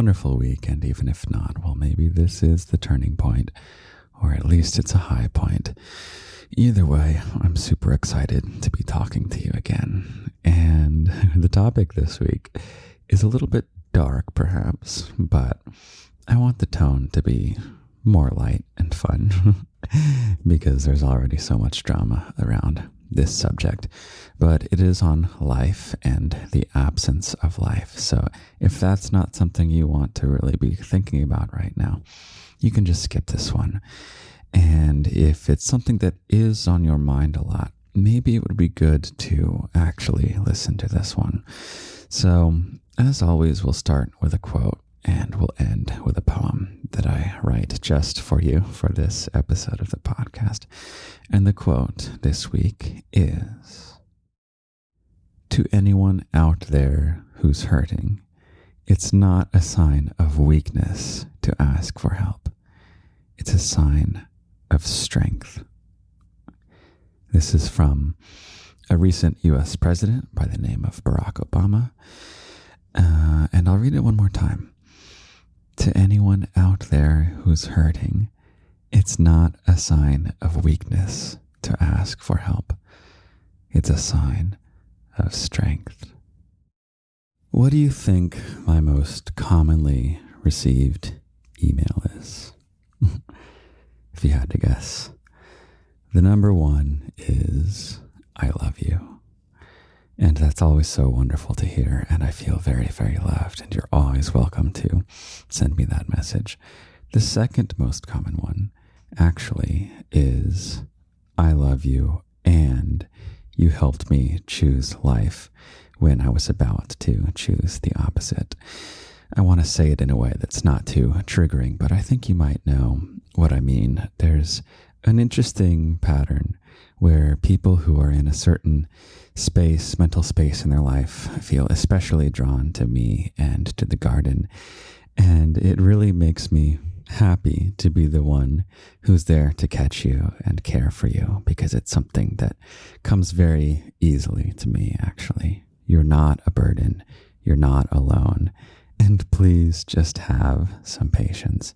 wonderful week. And even if not, well, maybe this is the turning point, or at least it's a high point. Either way, I'm super excited to be talking to you again. And the topic this week is a little bit dark, perhaps, but I want the tone to be more light and fun because there's already so much drama around this subject, but it is on life and the absence of life. So if that's not something you want to really be thinking about right now, you can just skip this one. And if it's something that is on your mind a lot, maybe it would be good to actually listen to this one. So, as always, we'll start with a quote and we'll end with a poem that Write just for you for this episode of the podcast. And the quote this week is To anyone out there who's hurting, it's not a sign of weakness to ask for help, it's a sign of strength. This is from a recent US president by the name of Barack Obama. Uh, and I'll read it one more time. To anyone out there who's hurting, it's not a sign of weakness to ask for help. It's a sign of strength. What do you think my most commonly received email is? if you had to guess. The number one is I love you. And that's always so wonderful to hear. And I feel very, very loved. And you're always welcome to send me that message. The second most common one actually is I love you and you helped me choose life when I was about to choose the opposite. I want to say it in a way that's not too triggering, but I think you might know what I mean. There's an interesting pattern where people who are in a certain space, mental space in their life, feel especially drawn to me and to the garden. And it really makes me happy to be the one who's there to catch you and care for you because it's something that comes very easily to me, actually. You're not a burden, you're not alone. And please just have some patience.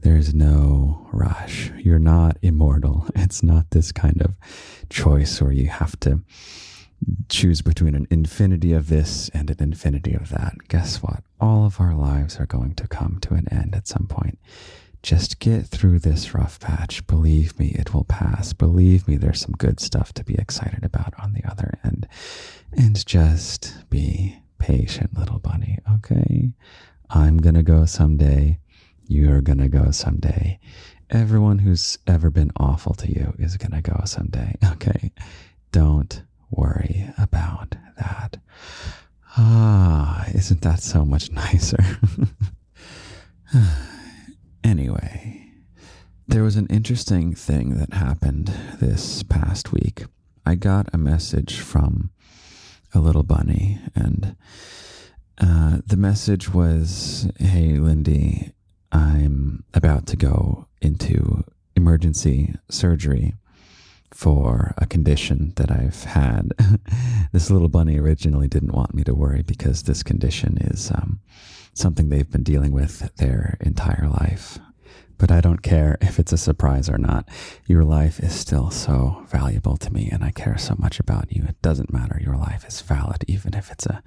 There's no rush. You're not immortal. It's not this kind of choice where you have to choose between an infinity of this and an infinity of that. Guess what? All of our lives are going to come to an end at some point. Just get through this rough patch. Believe me, it will pass. Believe me, there's some good stuff to be excited about on the other end. And just be patient, little bunny, okay? I'm gonna go someday. You're gonna go someday. Everyone who's ever been awful to you is gonna go someday, okay? Don't worry about that. Ah, isn't that so much nicer? anyway, there was an interesting thing that happened this past week. I got a message from a little bunny, and uh, the message was Hey, Lindy, I'm about to go into emergency surgery for a condition that I've had. this little bunny originally didn't want me to worry because this condition is um, something they've been dealing with their entire life. But I don't care if it's a surprise or not. Your life is still so valuable to me, and I care so much about you. It doesn't matter. Your life is valid, even if it's a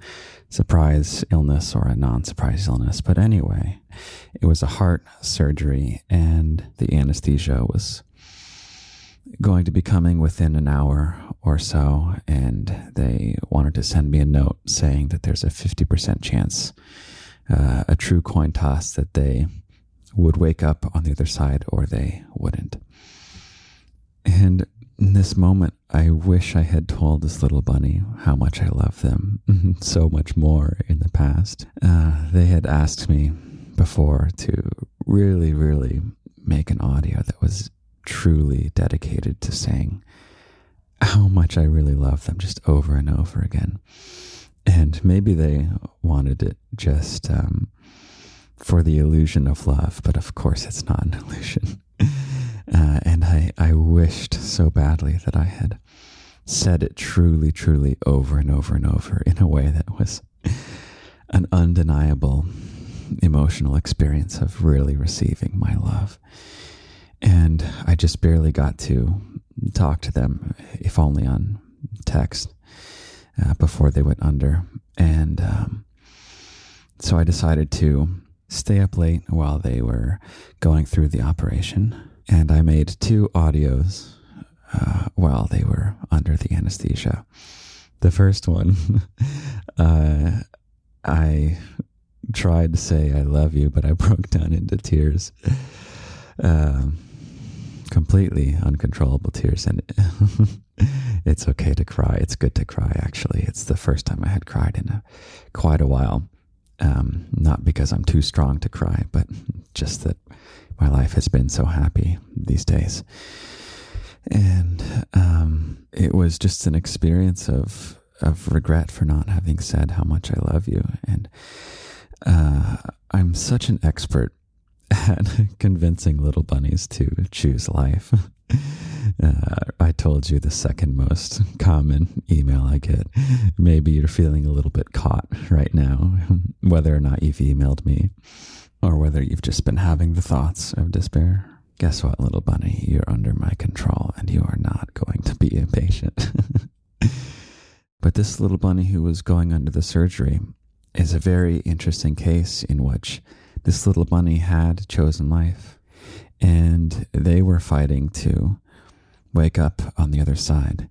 surprise illness or a non surprise illness. But anyway, it was a heart surgery, and the anesthesia was going to be coming within an hour or so, and they wanted to send me a note saying that there's a 50% chance, uh, a true coin toss that they would wake up on the other side or they wouldn't. And in this moment, I wish I had told this little bunny how much I love them so much more in the past. Uh, they had asked me before to really, really make an audio that was truly dedicated to saying how much I really love them just over and over again. And maybe they wanted it just um, for the illusion of love, but of course it's not an illusion. Uh, and I, I wished so badly that I had said it truly, truly over and over and over in a way that was an undeniable emotional experience of really receiving my love. And I just barely got to talk to them, if only on text, uh, before they went under. And um, so I decided to stay up late while they were going through the operation. And I made two audios uh, while they were under the anesthesia. The first one, uh, I tried to say I love you, but I broke down into tears. Um, completely uncontrollable tears. And it's okay to cry. It's good to cry, actually. It's the first time I had cried in a, quite a while. Um, not because I'm too strong to cry, but just that my life has been so happy these days. And um, it was just an experience of of regret for not having said how much I love you. And uh, I'm such an expert at convincing little bunnies to choose life. Uh, I told you the second most common email I get. Maybe you're feeling a little bit caught right now, whether or not you've emailed me or whether you've just been having the thoughts of despair. Guess what, little bunny? You're under my control and you are not going to be impatient. but this little bunny who was going under the surgery is a very interesting case in which this little bunny had chosen life and they were fighting to wake up on the other side.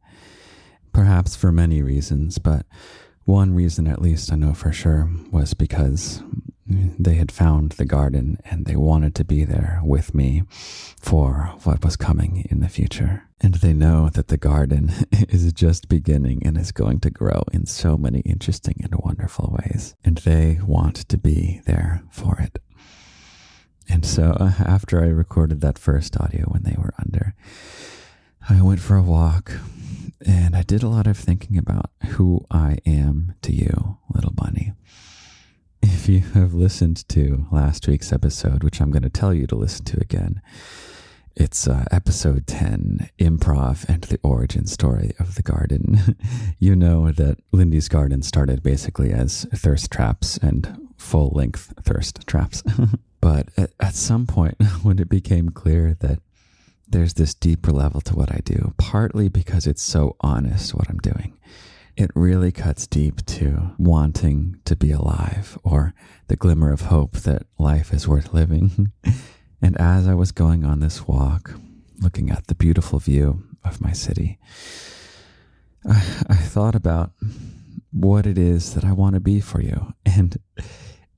Perhaps for many reasons, but one reason, at least I know for sure, was because they had found the garden and they wanted to be there with me for what was coming in the future. And they know that the garden is just beginning and is going to grow in so many interesting and wonderful ways. And they want to be there for it. And so after I recorded that first audio when they were under, I went for a walk and I did a lot of thinking about who I am to you, little bunny. If you have listened to last week's episode, which I'm going to tell you to listen to again, it's uh, episode 10 Improv and the Origin Story of the Garden. you know that Lindy's Garden started basically as thirst traps and full length thirst traps. but at, at some point, when it became clear that there's this deeper level to what I do, partly because it's so honest what I'm doing. It really cuts deep to wanting to be alive or the glimmer of hope that life is worth living. and as I was going on this walk, looking at the beautiful view of my city, I, I thought about what it is that I want to be for you. And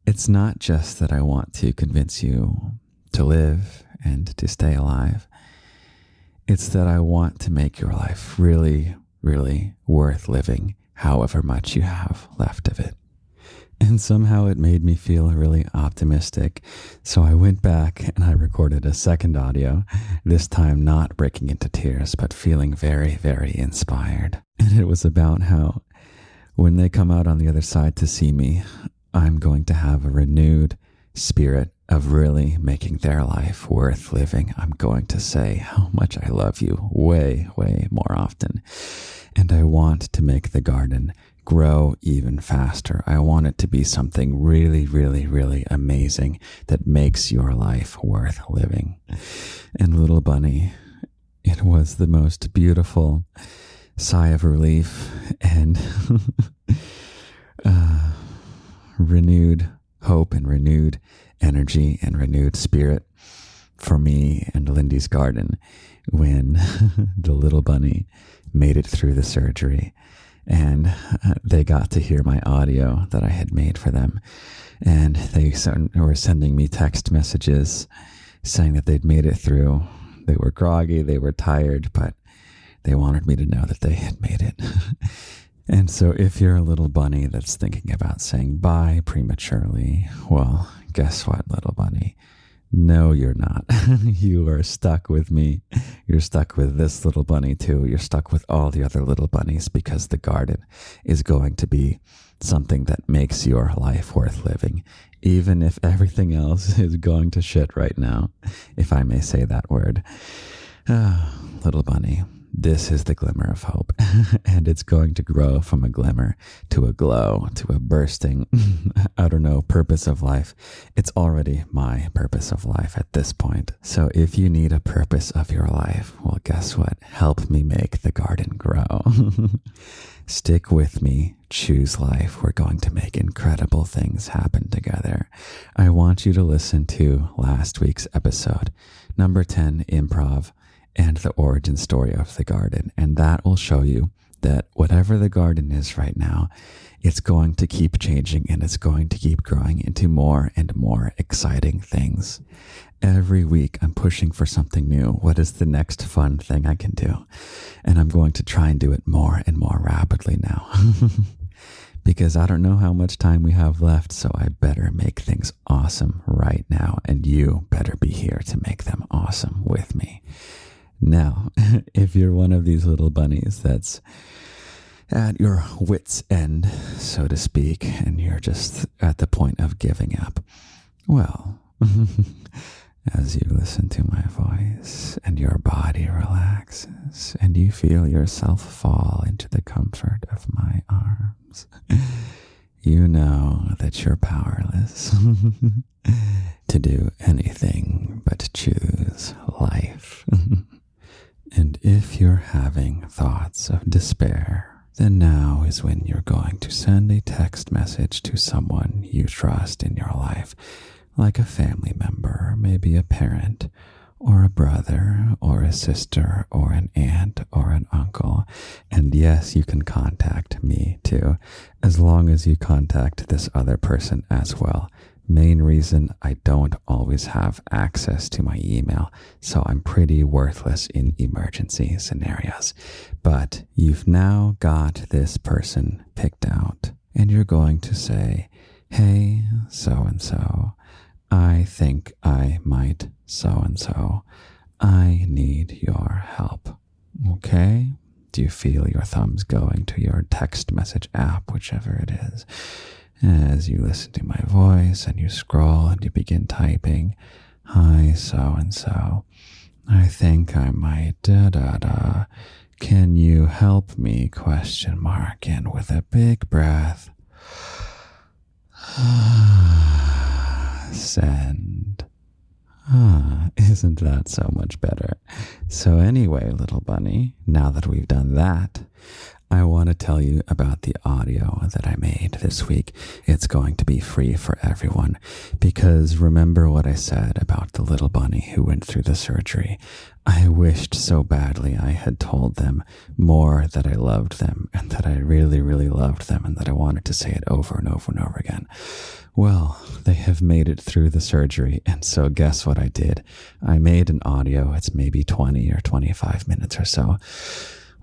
it's not just that I want to convince you to live and to stay alive. It's that I want to make your life really, really worth living, however much you have left of it. And somehow it made me feel really optimistic. So I went back and I recorded a second audio, this time not breaking into tears, but feeling very, very inspired. And it was about how when they come out on the other side to see me, I'm going to have a renewed spirit of really making their life worth living. I'm going to say how much I love you way, way more often. And I want to make the garden grow even faster. I want it to be something really, really, really amazing that makes your life worth living. And little bunny, it was the most beautiful sigh of relief and uh, renewed hope and renewed energy and renewed spirit for me and Lindy's garden when the little bunny made it through the surgery and uh, they got to hear my audio that I had made for them. And they were sending me text messages saying that they'd made it through. They were groggy, they were tired, but they wanted me to know that they had made it. and so, if you're a little bunny that's thinking about saying bye prematurely, well, guess what, little bunny? No, you're not. you are stuck with me. You're stuck with this little bunny too. You're stuck with all the other little bunnies because the garden is going to be something that makes your life worth living, even if everything else is going to shit right now, if I may say that word. Little bunny, this is the glimmer of hope. and it's going to grow from a glimmer to a glow to a bursting, I don't know, purpose of life. It's already my purpose of life at this point. So if you need a purpose of your life, well, guess what? Help me make the garden grow. Stick with me, choose life. We're going to make incredible things happen together. I want you to listen to last week's episode, number 10 improv and the origin story of the garden. And that will show you that whatever the garden is right now, it's going to keep changing and it's going to keep growing into more and more exciting things. Every week, I'm pushing for something new. What is the next fun thing I can do? And I'm going to try and do it more and more rapidly now. because I don't know how much time we have left, so I better make things awesome right now. And you better be here to make them awesome with me. Now, if you're one of these little bunnies that's at your wits' end, so to speak, and you're just at the point of giving up, well, as you listen to my voice and your body relaxes and you feel yourself fall into the comfort of my arms, you know that you're powerless to do anything but choose life. And if you're having thoughts of despair, then now is when you're going to send a text message to someone you trust in your life, like a family member, maybe a parent, or a brother, or a sister, or an aunt, or an uncle. And yes, you can contact me too, as long as you contact this other person as well main reason I don't always have access to my email, so I'm pretty worthless in emergency scenarios. But you've now got this person picked out, and you're going to say, Hey, so and so, I think I might so and so. I need your help. Okay? Do you feel your thumbs going to your text message app, whichever it is? As you listen to my voice and you scroll and you begin typing, Hi, so and so. I think I might da da da. Can you help me? Question mark. And with a big breath, send. Ah, isn't that so much better? So, anyway, little bunny, now that we've done that, I want to tell you about the audio that I made this week. It's going to be free for everyone because remember what I said about the little bunny who went through the surgery. I wished so badly I had told them more that I loved them and that I really, really loved them and that I wanted to say it over and over and over again. Well, they have made it through the surgery. And so guess what I did? I made an audio. It's maybe 20 or 25 minutes or so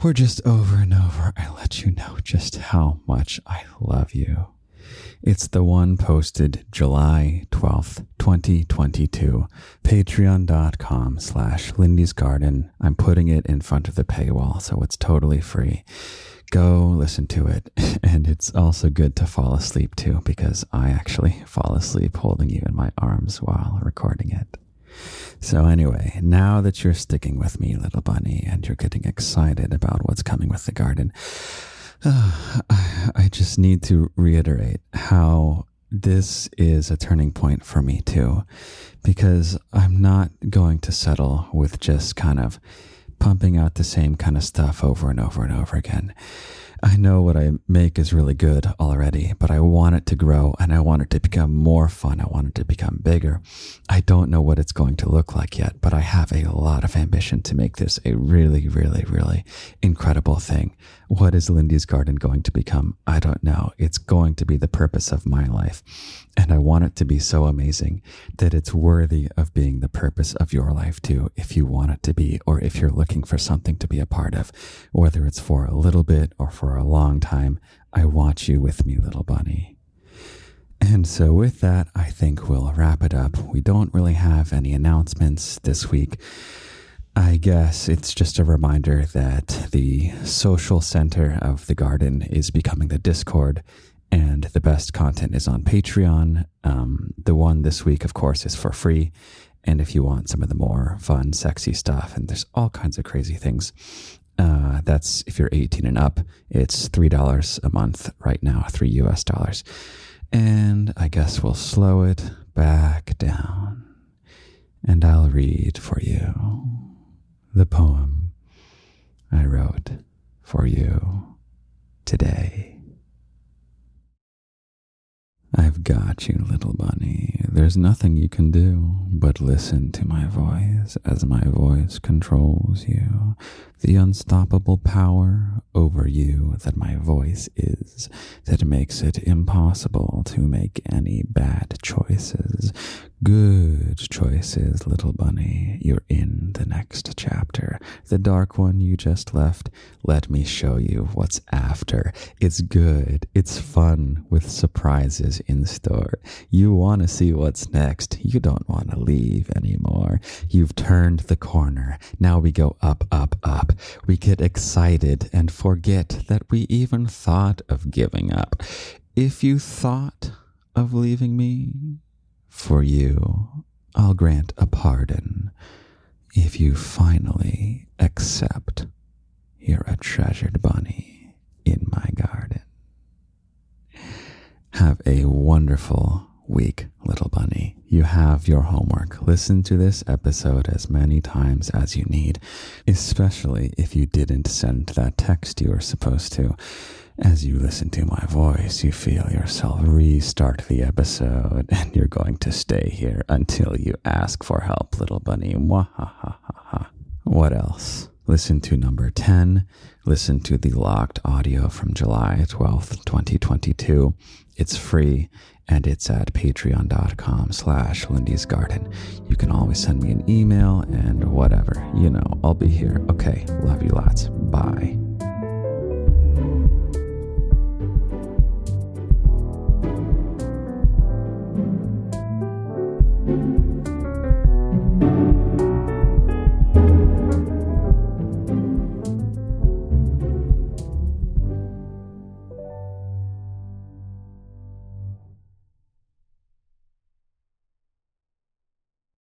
or just over and over, I let you know just how much I love you. It's the one posted July 12th, 2022, patreon.com slash Lindy's Garden. I'm putting it in front of the paywall, so it's totally free. Go listen to it. And it's also good to fall asleep too, because I actually fall asleep holding you in my arms while recording it. So, anyway, now that you're sticking with me, little bunny, and you're getting excited about what's coming with the garden, uh, I just need to reiterate how this is a turning point for me, too, because I'm not going to settle with just kind of pumping out the same kind of stuff over and over and over again. I know what I make is really good already, but I want it to grow and I want it to become more fun. I want it to become bigger. I don't know what it's going to look like yet, but I have a lot of ambition to make this a really, really, really incredible thing. What is Lindy's Garden going to become? I don't know. It's going to be the purpose of my life. And I want it to be so amazing that it's worthy of being the purpose of your life too, if you want it to be, or if you're looking for something to be a part of, whether it's for a little bit or for a long time. I want you with me, little bunny. And so, with that, I think we'll wrap it up. We don't really have any announcements this week. I guess it's just a reminder that the social center of the garden is becoming the Discord, and the best content is on Patreon. Um, the one this week, of course, is for free. And if you want some of the more fun, sexy stuff, and there's all kinds of crazy things, Uh, that's if you're 18 and up. It's $3 a month right now, 3 US dollars. And I guess we'll slow it back down. And I'll read for you the poem I wrote for you today. I've got you, little bunny. There's nothing you can do but listen to my voice as my voice controls you. The unstoppable power over you that my voice is, that makes it impossible to make any bad choices. Good choices, little bunny. You're in the next chapter. The dark one you just left. Let me show you what's after. It's good. It's fun with surprises in store. You want to see what's next. You don't want to leave anymore. You've turned the corner. Now we go up, up, We get excited and forget that we even thought of giving up. If you thought of leaving me, for you, I'll grant a pardon if you finally accept you're a treasured bunny in my garden. Have a wonderful week, little bunny. You have your homework. Listen to this episode as many times as you need, especially if you didn't send that text you were supposed to. As you listen to my voice, you feel yourself restart the episode, and you're going to stay here until you ask for help, little bunny. Mwahahaha. What else? Listen to number 10. Listen to the locked audio from July 12th, 2022. It's free and it's at patreon.com slash Lindy's Garden. You can always send me an email and whatever. You know, I'll be here. Okay, love you lots. Bye.